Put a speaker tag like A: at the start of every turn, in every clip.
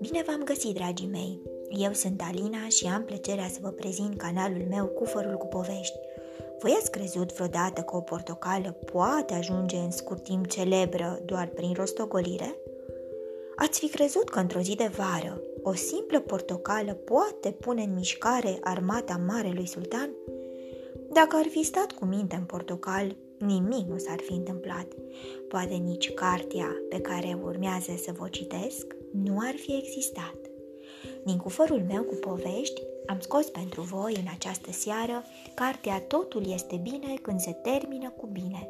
A: Bine v-am găsit, dragii mei! Eu sunt Alina și am plăcerea să vă prezint canalul meu Cufărul cu povești. Voi ați crezut vreodată că o portocală poate ajunge în scurt timp celebră doar prin rostogolire? Ați fi crezut că într-o zi de vară o simplă portocală poate pune în mișcare armata Marelui Sultan? Dacă ar fi stat cu minte în portocal, nimic nu s-ar fi întâmplat. Poate nici cartea pe care urmează să vă citesc nu ar fi existat. Din cufărul meu cu povești am scos pentru voi în această seară cartea Totul este bine când se termină cu bine,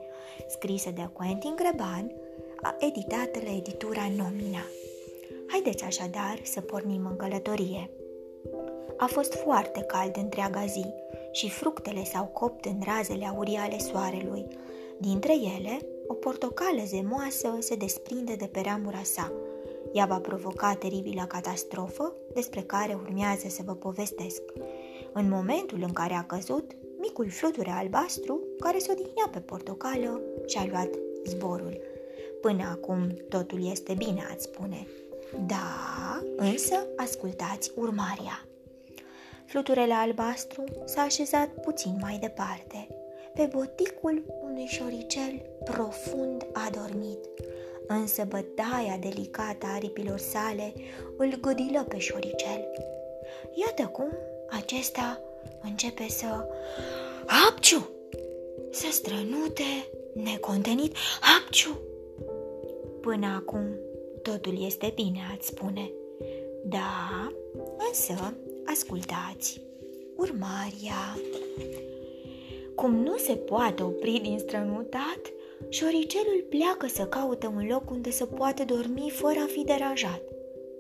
A: scrisă de Quentin Greban, editată la editura Nomina. Haideți așadar să pornim în călătorie. A fost foarte cald întreaga zi și fructele s-au copt în razele aurii ale soarelui. Dintre ele, o portocală zemoasă se desprinde de pe ramura sa. Ea va provoca teribilă catastrofă despre care urmează să vă povestesc. În momentul în care a căzut, micul fluture albastru, care se odihnea pe portocală, și-a luat zborul. Până acum totul este bine, ați spune. Da, însă ascultați urmarea. Fluturele albastru s-a așezat puțin mai departe, pe boticul unui șoricel profund adormit, însă bătaia delicată a aripilor sale îl gâdilă pe șoricel. Iată cum acesta începe să... Apciu! Să strănute necontenit. Apciu! Până acum totul este bine, ați spune. Da, însă ascultați urmarea. Cum nu se poate opri din strănutat, șoricelul pleacă să caute un loc unde să poată dormi fără a fi deranjat.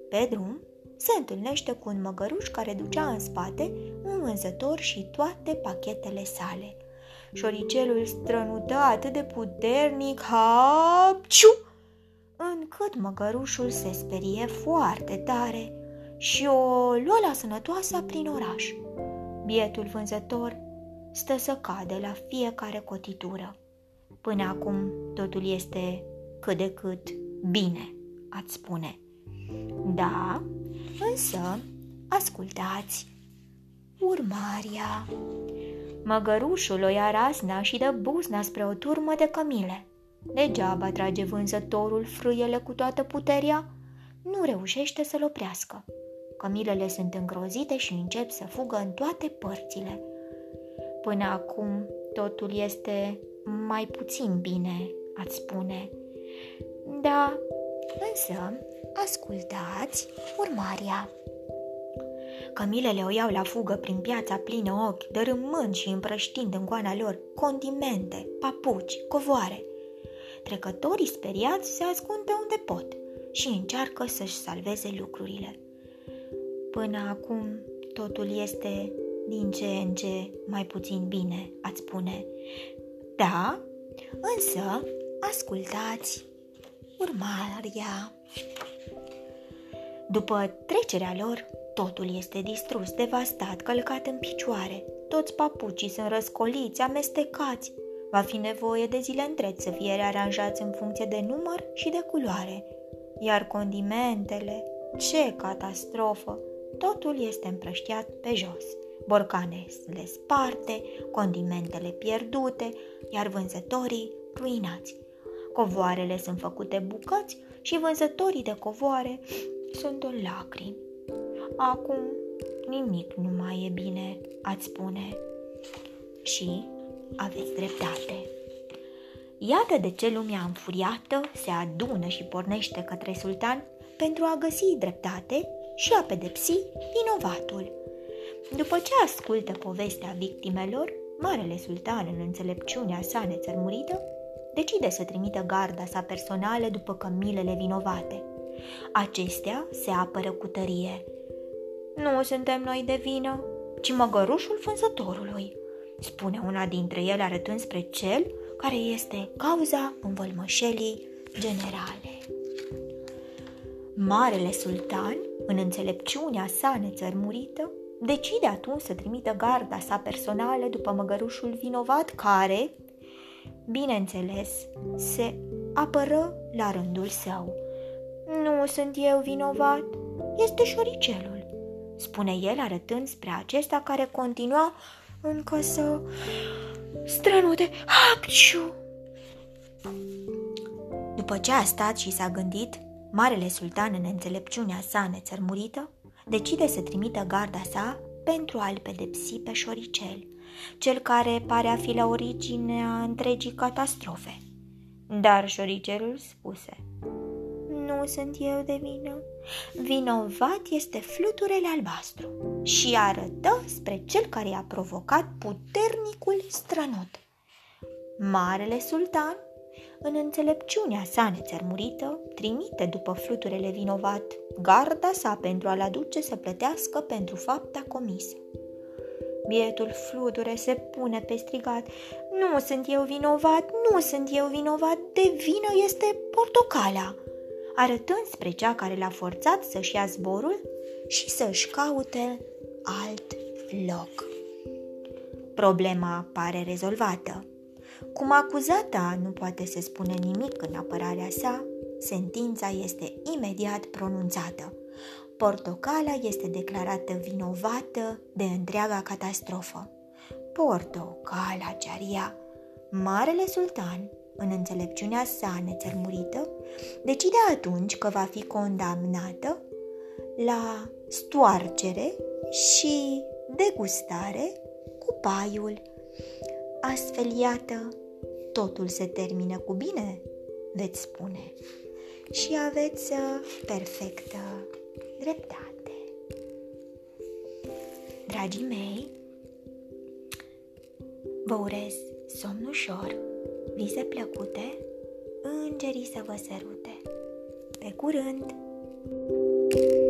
A: Pe drum, se întâlnește cu un măgăruș care ducea în spate un vânzător și toate pachetele sale. Șoricelul strănută atât de puternic, hapciu, încât măgărușul se sperie foarte tare și o lua la sănătoasa prin oraș. Bietul vânzător stă să cade la fiecare cotitură. Până acum totul este cât de cât bine, ați spune. Da, însă ascultați urmarea. Măgărușul o ia rasna și dă buzna spre o turmă de cămile. Degeaba trage vânzătorul frâiele cu toată puterea, nu reușește să-l oprească. Cămilele sunt îngrozite și încep să fugă în toate părțile. Până acum totul este mai puțin bine, ați spune. Da, însă ascultați urmarea. Cămilele o iau la fugă prin piața plină ochi, dărâmând și împrăștind în goana lor condimente, papuci, covoare. Trecătorii speriați se ascund pe unde pot și încearcă să-și salveze lucrurile. Până acum totul este din ce în ce mai puțin bine, ați spune. Da, însă ascultați urmarea. După trecerea lor, totul este distrus, devastat, călcat în picioare. Toți papucii sunt răscoliți, amestecați. Va fi nevoie de zile întregi să fie rearanjați în funcție de număr și de culoare. Iar condimentele, ce catastrofă! Totul este împrăștiat pe jos. Borcanele sparte, condimentele pierdute, iar vânzătorii ruinați. Covoarele sunt făcute bucăți și vânzătorii de covoare sunt în lacrimi. Acum nimic nu mai e bine, ați spune. Și aveți dreptate. Iată de ce lumea înfuriată se adună și pornește către sultan pentru a găsi dreptate și a pedepsi vinovatul. După ce ascultă povestea victimelor, Marele Sultan, în înțelepciunea sa nețărmurită, decide să trimită garda sa personală după cămilele vinovate. Acestea se apără cu tărie. Nu suntem noi de vină, ci măgărușul vânzătorului, spune una dintre ele arătând spre cel care este cauza învălmășelii generale. Marele sultan, în înțelepciunea sa nețărmurită, decide atunci să trimită garda sa personală după măgărușul vinovat care, bineînțeles, se apără la rândul său. Nu sunt eu vinovat, este șoricelul, spune el arătând spre acesta care continua încă să strănute. Hapciu! După ce a stat și s-a gândit, Marele Sultan, în înțelepciunea sa nețărmurită, decide să trimită garda sa pentru a-l pedepsi pe șoricel, cel care pare a fi la originea întregii catastrofe. Dar șoricelul spuse, Nu sunt eu de vină, vinovat este fluturele albastru și arătă spre cel care i-a provocat puternicul strănut. Marele sultan în înțelepciunea sa nețărmurită, trimite după fluturele vinovat garda sa pentru a-l aduce să plătească pentru fapta comisă. Bietul fluture se pune pe strigat. Nu sunt eu vinovat, nu sunt eu vinovat, de vină este portocala, arătând spre cea care l-a forțat să-și ia zborul și să-și caute alt loc. Problema pare rezolvată. Cum acuzata nu poate să spună nimic în apărarea sa, sentința este imediat pronunțată. Portocala este declarată vinovată de întreaga catastrofă. Portocala Cearia, marele sultan, în înțelepciunea sa nețărmurită, decide atunci că va fi condamnată la stoarcere și degustare cu paiul Astfel, iată, totul se termină cu bine, veți spune. Și aveți uh, perfectă dreptate. Dragii mei, vă urez somn ușor, vise plăcute, îngerii să vă sărute. Pe curând! thank you